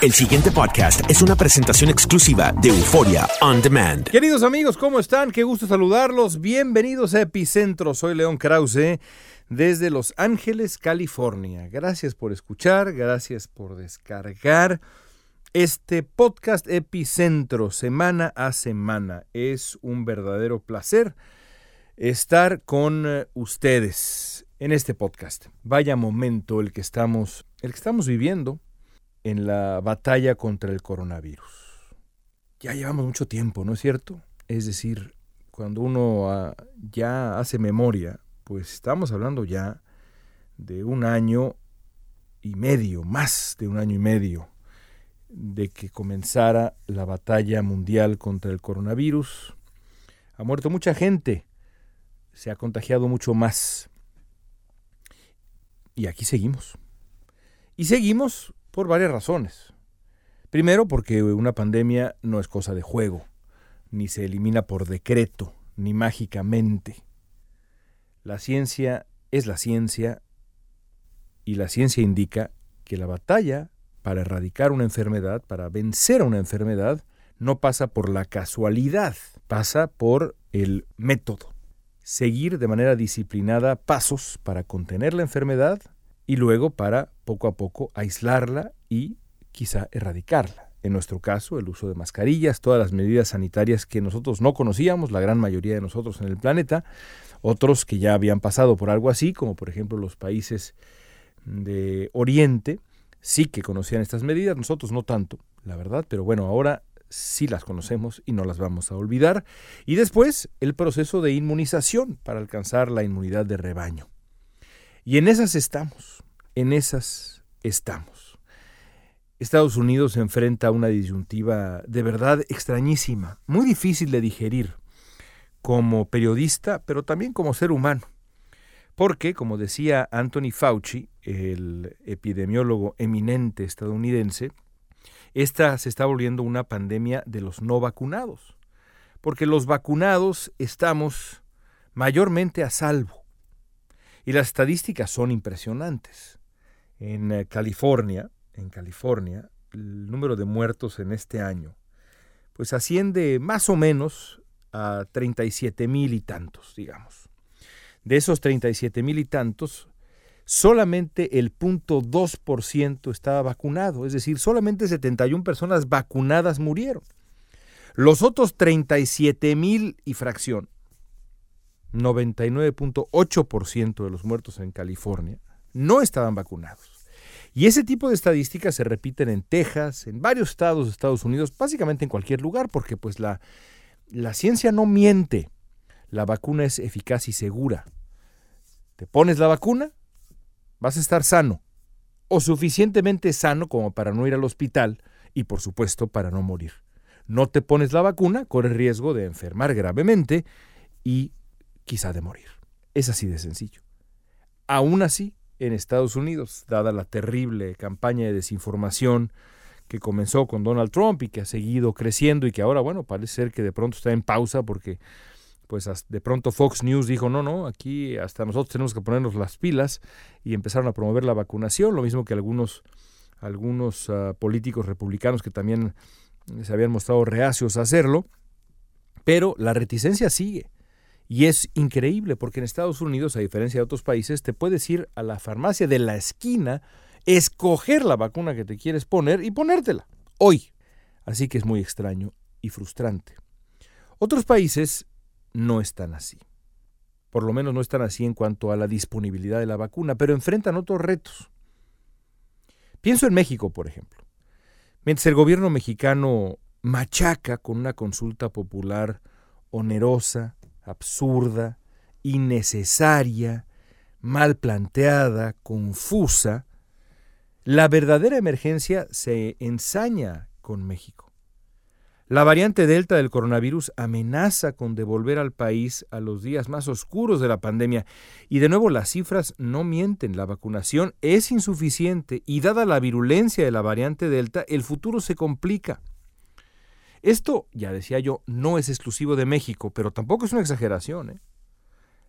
El siguiente podcast es una presentación exclusiva de Euforia On Demand. Queridos amigos, ¿cómo están? Qué gusto saludarlos. Bienvenidos a Epicentro. Soy León Krause desde Los Ángeles, California. Gracias por escuchar, gracias por descargar este podcast Epicentro semana a semana. Es un verdadero placer estar con eh, ustedes en este podcast. Vaya momento el que estamos, el que estamos viviendo en la batalla contra el coronavirus. Ya llevamos mucho tiempo, ¿no es cierto? Es decir, cuando uno ah, ya hace memoria, pues estamos hablando ya de un año y medio, más de un año y medio, de que comenzara la batalla mundial contra el coronavirus. Ha muerto mucha gente, se ha contagiado mucho más. Y aquí seguimos. Y seguimos por varias razones. Primero, porque una pandemia no es cosa de juego, ni se elimina por decreto, ni mágicamente. La ciencia es la ciencia y la ciencia indica que la batalla para erradicar una enfermedad, para vencer a una enfermedad, no pasa por la casualidad, pasa por el método. Seguir de manera disciplinada pasos para contener la enfermedad y luego para poco a poco aislarla y quizá erradicarla. En nuestro caso, el uso de mascarillas, todas las medidas sanitarias que nosotros no conocíamos, la gran mayoría de nosotros en el planeta, otros que ya habían pasado por algo así, como por ejemplo los países de Oriente, sí que conocían estas medidas, nosotros no tanto, la verdad, pero bueno, ahora sí las conocemos y no las vamos a olvidar. Y después el proceso de inmunización para alcanzar la inmunidad de rebaño. Y en esas estamos, en esas estamos. Estados Unidos se enfrenta a una disyuntiva de verdad extrañísima, muy difícil de digerir como periodista, pero también como ser humano. Porque, como decía Anthony Fauci, el epidemiólogo eminente estadounidense, esta se está volviendo una pandemia de los no vacunados. Porque los vacunados estamos mayormente a salvo. Y las estadísticas son impresionantes. En eh, California, en California, el número de muertos en este año, pues asciende más o menos a 37 mil y tantos, digamos. De esos 37 mil y tantos, solamente el 0.2% estaba vacunado, es decir, solamente 71 personas vacunadas murieron. Los otros 37 mil y fracción, 99.8% de los muertos en California, no estaban vacunados. Y ese tipo de estadísticas se repiten en Texas, en varios estados de Estados Unidos, básicamente en cualquier lugar, porque pues la, la ciencia no miente. La vacuna es eficaz y segura. Te pones la vacuna, vas a estar sano, o suficientemente sano como para no ir al hospital y por supuesto para no morir. No te pones la vacuna, corres riesgo de enfermar gravemente y quizá de morir. Es así de sencillo. Aún así, en Estados Unidos, dada la terrible campaña de desinformación que comenzó con Donald Trump y que ha seguido creciendo y que ahora, bueno, parece ser que de pronto está en pausa porque pues de pronto Fox News dijo, no, no, aquí hasta nosotros tenemos que ponernos las pilas y empezaron a promover la vacunación, lo mismo que algunos, algunos uh, políticos republicanos que también se habían mostrado reacios a hacerlo, pero la reticencia sigue. Y es increíble porque en Estados Unidos, a diferencia de otros países, te puedes ir a la farmacia de la esquina, escoger la vacuna que te quieres poner y ponértela hoy. Así que es muy extraño y frustrante. Otros países no están así. Por lo menos no están así en cuanto a la disponibilidad de la vacuna, pero enfrentan otros retos. Pienso en México, por ejemplo. Mientras el gobierno mexicano machaca con una consulta popular onerosa, absurda, innecesaria, mal planteada, confusa, la verdadera emergencia se ensaña con México. La variante Delta del coronavirus amenaza con devolver al país a los días más oscuros de la pandemia. Y de nuevo las cifras no mienten, la vacunación es insuficiente y dada la virulencia de la variante Delta, el futuro se complica. Esto, ya decía yo, no es exclusivo de México, pero tampoco es una exageración. ¿eh?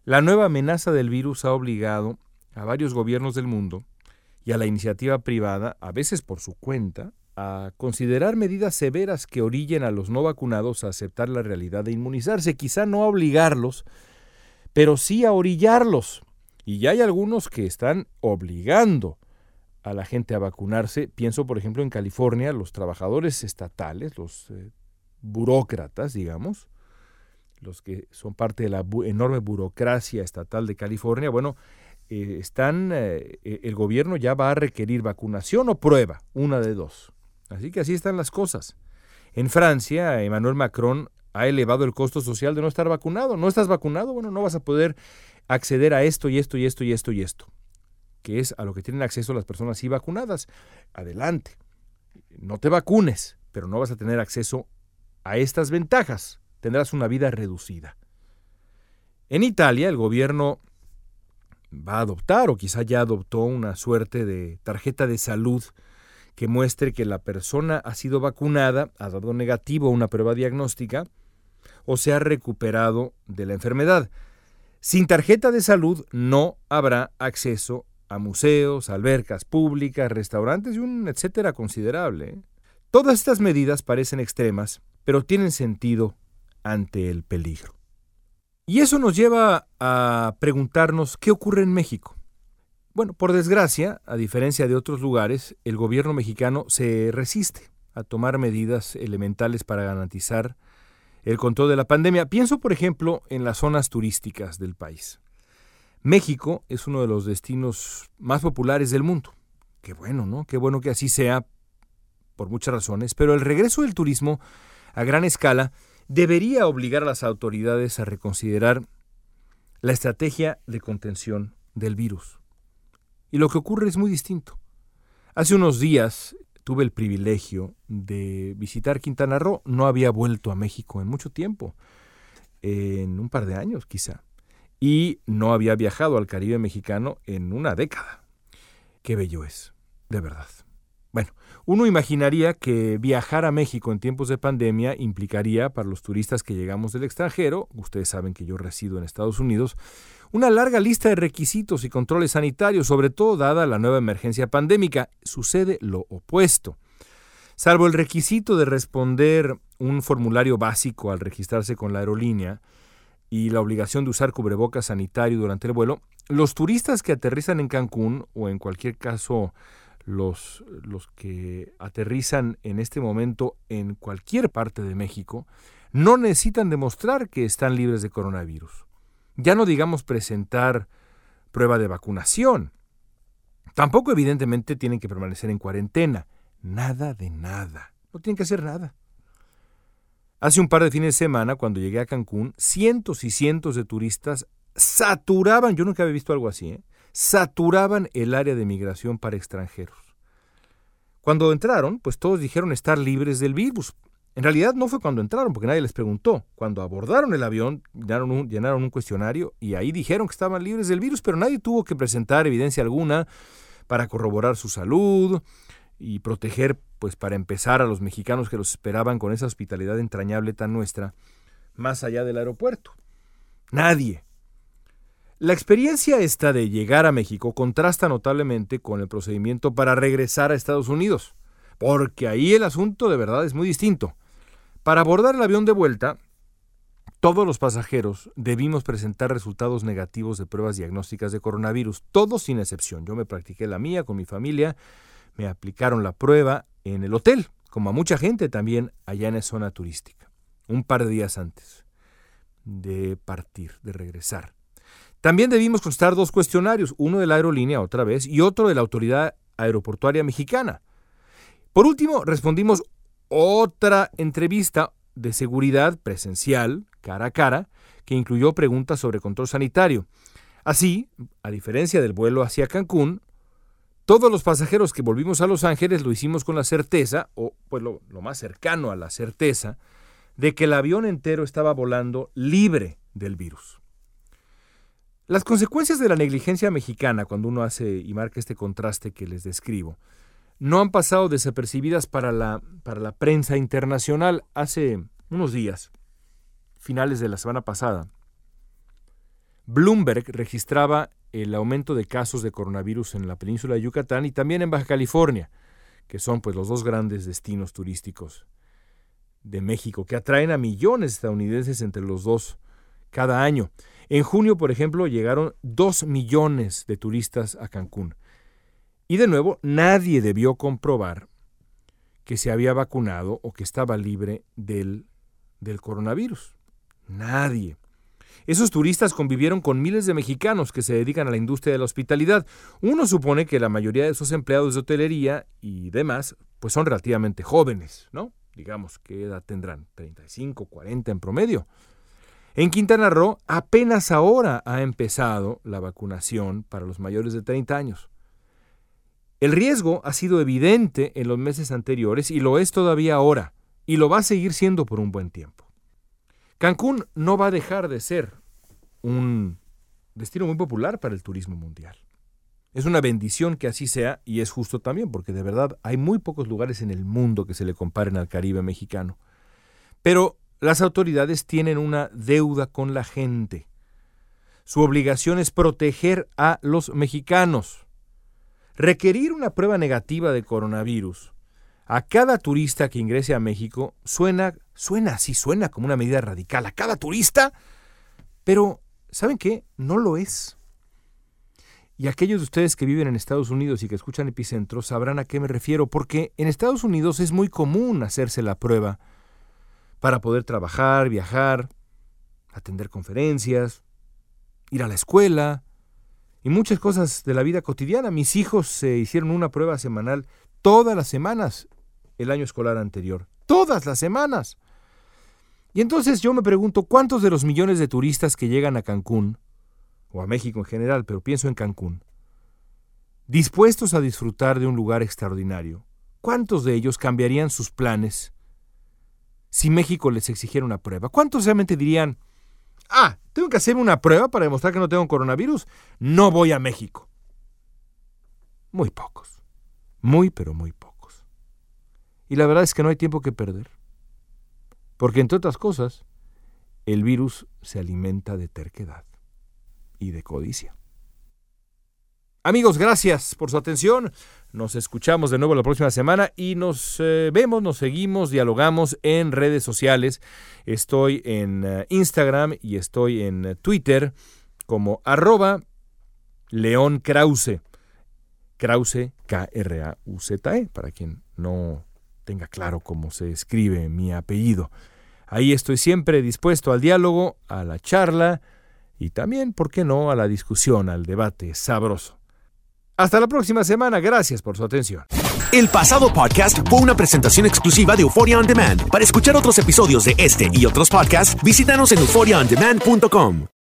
La nueva amenaza del virus ha obligado a varios gobiernos del mundo y a la iniciativa privada, a veces por su cuenta, a considerar medidas severas que orillen a los no vacunados a aceptar la realidad de inmunizarse, quizá no a obligarlos, pero sí a orillarlos. Y ya hay algunos que están obligando a la gente a vacunarse. Pienso, por ejemplo, en California, los trabajadores estatales, los eh, burócratas, digamos, los que son parte de la enorme burocracia estatal de California, bueno, eh, están, eh, el gobierno ya va a requerir vacunación o prueba, una de dos. Así que así están las cosas. En Francia, Emmanuel Macron ha elevado el costo social de no estar vacunado. No estás vacunado, bueno, no vas a poder acceder a esto y esto y esto y esto y esto, que es a lo que tienen acceso las personas sí vacunadas. Adelante. No te vacunes, pero no vas a tener acceso a estas ventajas. Tendrás una vida reducida. En Italia, el gobierno va a adoptar, o quizá ya adoptó, una suerte de tarjeta de salud que muestre que la persona ha sido vacunada, ha dado negativo a una prueba diagnóstica o se ha recuperado de la enfermedad. Sin tarjeta de salud no habrá acceso a museos, albercas públicas, restaurantes y un etcétera considerable. ¿eh? Todas estas medidas parecen extremas, pero tienen sentido ante el peligro. Y eso nos lleva a preguntarnos qué ocurre en México. Bueno, por desgracia, a diferencia de otros lugares, el gobierno mexicano se resiste a tomar medidas elementales para garantizar el control de la pandemia. Pienso, por ejemplo, en las zonas turísticas del país. México es uno de los destinos más populares del mundo. Qué bueno, ¿no? Qué bueno que así sea por muchas razones, pero el regreso del turismo a gran escala debería obligar a las autoridades a reconsiderar la estrategia de contención del virus. Y lo que ocurre es muy distinto. Hace unos días tuve el privilegio de visitar Quintana Roo. No había vuelto a México en mucho tiempo, en un par de años quizá. Y no había viajado al Caribe mexicano en una década. Qué bello es, de verdad. Bueno, uno imaginaría que viajar a México en tiempos de pandemia implicaría para los turistas que llegamos del extranjero, ustedes saben que yo resido en Estados Unidos, una larga lista de requisitos y controles sanitarios, sobre todo dada la nueva emergencia pandémica. Sucede lo opuesto. Salvo el requisito de responder un formulario básico al registrarse con la aerolínea y la obligación de usar cubrebocas sanitario durante el vuelo, los turistas que aterrizan en Cancún o en cualquier caso los, los que aterrizan en este momento en cualquier parte de México, no necesitan demostrar que están libres de coronavirus. Ya no digamos presentar prueba de vacunación. Tampoco evidentemente tienen que permanecer en cuarentena. Nada de nada. No tienen que hacer nada. Hace un par de fines de semana, cuando llegué a Cancún, cientos y cientos de turistas saturaban, yo nunca había visto algo así, ¿eh? Saturaban el área de migración para extranjeros. Cuando entraron, pues todos dijeron estar libres del virus, en realidad no fue cuando entraron, porque nadie les preguntó. Cuando abordaron el avión, llenaron un, cuestionario y ahí dijeron que estaban libres del virus, pero nadie tuvo que presentar evidencia alguna para corroborar su salud y proteger, pues para empezar, a los mexicanos que los esperaban con esa hospitalidad entrañable tan nuestra, más allá del aeropuerto. Nadie. La experiencia esta de llegar a México contrasta notablemente con el procedimiento para regresar a Estados Unidos, porque ahí el asunto de verdad es muy distinto. Para abordar el avión de vuelta, todos los pasajeros debimos presentar resultados negativos de pruebas diagnósticas de coronavirus, todos sin excepción. Yo me practiqué la mía con mi familia, me aplicaron la prueba en el hotel, como a mucha gente también allá en la zona turística, un par de días antes de partir, de regresar. También debimos constar dos cuestionarios, uno de la aerolínea otra vez y otro de la Autoridad Aeroportuaria Mexicana. Por último, respondimos otra entrevista de seguridad presencial, cara a cara, que incluyó preguntas sobre control sanitario. Así, a diferencia del vuelo hacia Cancún, todos los pasajeros que volvimos a Los Ángeles lo hicimos con la certeza, o pues lo, lo más cercano a la certeza de que el avión entero estaba volando libre del virus. Las consecuencias de la negligencia mexicana, cuando uno hace y marca este contraste que les describo, no han pasado desapercibidas para la, para la prensa internacional. Hace unos días, finales de la semana pasada, Bloomberg registraba el aumento de casos de coronavirus en la península de Yucatán y también en Baja California, que son pues los dos grandes destinos turísticos de México, que atraen a millones de estadounidenses entre los dos cada año. En junio, por ejemplo, llegaron dos millones de turistas a Cancún. Y de nuevo, nadie debió comprobar que se había vacunado o que estaba libre del, del coronavirus. Nadie. Esos turistas convivieron con miles de mexicanos que se dedican a la industria de la hospitalidad. Uno supone que la mayoría de esos empleados de hotelería y demás, pues son relativamente jóvenes, ¿no? Digamos, ¿qué edad tendrán? 35, 40 en promedio. En Quintana Roo apenas ahora ha empezado la vacunación para los mayores de 30 años. El riesgo ha sido evidente en los meses anteriores y lo es todavía ahora, y lo va a seguir siendo por un buen tiempo. Cancún no va a dejar de ser un destino muy popular para el turismo mundial. Es una bendición que así sea y es justo también, porque de verdad hay muy pocos lugares en el mundo que se le comparen al Caribe mexicano. Pero las autoridades tienen una deuda con la gente. Su obligación es proteger a los mexicanos. Requerir una prueba negativa de coronavirus a cada turista que ingrese a México suena, suena así, suena como una medida radical. A cada turista, pero ¿saben qué? No lo es. Y aquellos de ustedes que viven en Estados Unidos y que escuchan Epicentro sabrán a qué me refiero, porque en Estados Unidos es muy común hacerse la prueba para poder trabajar, viajar, atender conferencias, ir a la escuela y muchas cosas de la vida cotidiana. Mis hijos se hicieron una prueba semanal todas las semanas el año escolar anterior. Todas las semanas. Y entonces yo me pregunto, ¿cuántos de los millones de turistas que llegan a Cancún, o a México en general, pero pienso en Cancún, dispuestos a disfrutar de un lugar extraordinario, cuántos de ellos cambiarían sus planes si México les exigiera una prueba? ¿Cuántos realmente dirían, ah, tengo que hacerme una prueba para demostrar que no tengo coronavirus? No voy a México. Muy pocos. Muy, pero muy pocos. Y la verdad es que no hay tiempo que perder. Porque entre otras cosas, el virus se alimenta de terquedad y de codicia. Amigos, gracias por su atención. Nos escuchamos de nuevo la próxima semana y nos eh, vemos, nos seguimos, dialogamos en redes sociales. Estoy en eh, Instagram y estoy en eh, Twitter como arroba León Krause. Krause, K-R-A-U-Z-E, para quien no tenga claro cómo se escribe mi apellido. Ahí estoy siempre dispuesto al diálogo, a la charla y también, ¿por qué no?, a la discusión, al debate sabroso. Hasta la próxima semana, gracias por su atención. El pasado podcast fue una presentación exclusiva de Euphoria On Demand. Para escuchar otros episodios de este y otros podcasts, visítanos en euphoriaondemand.com.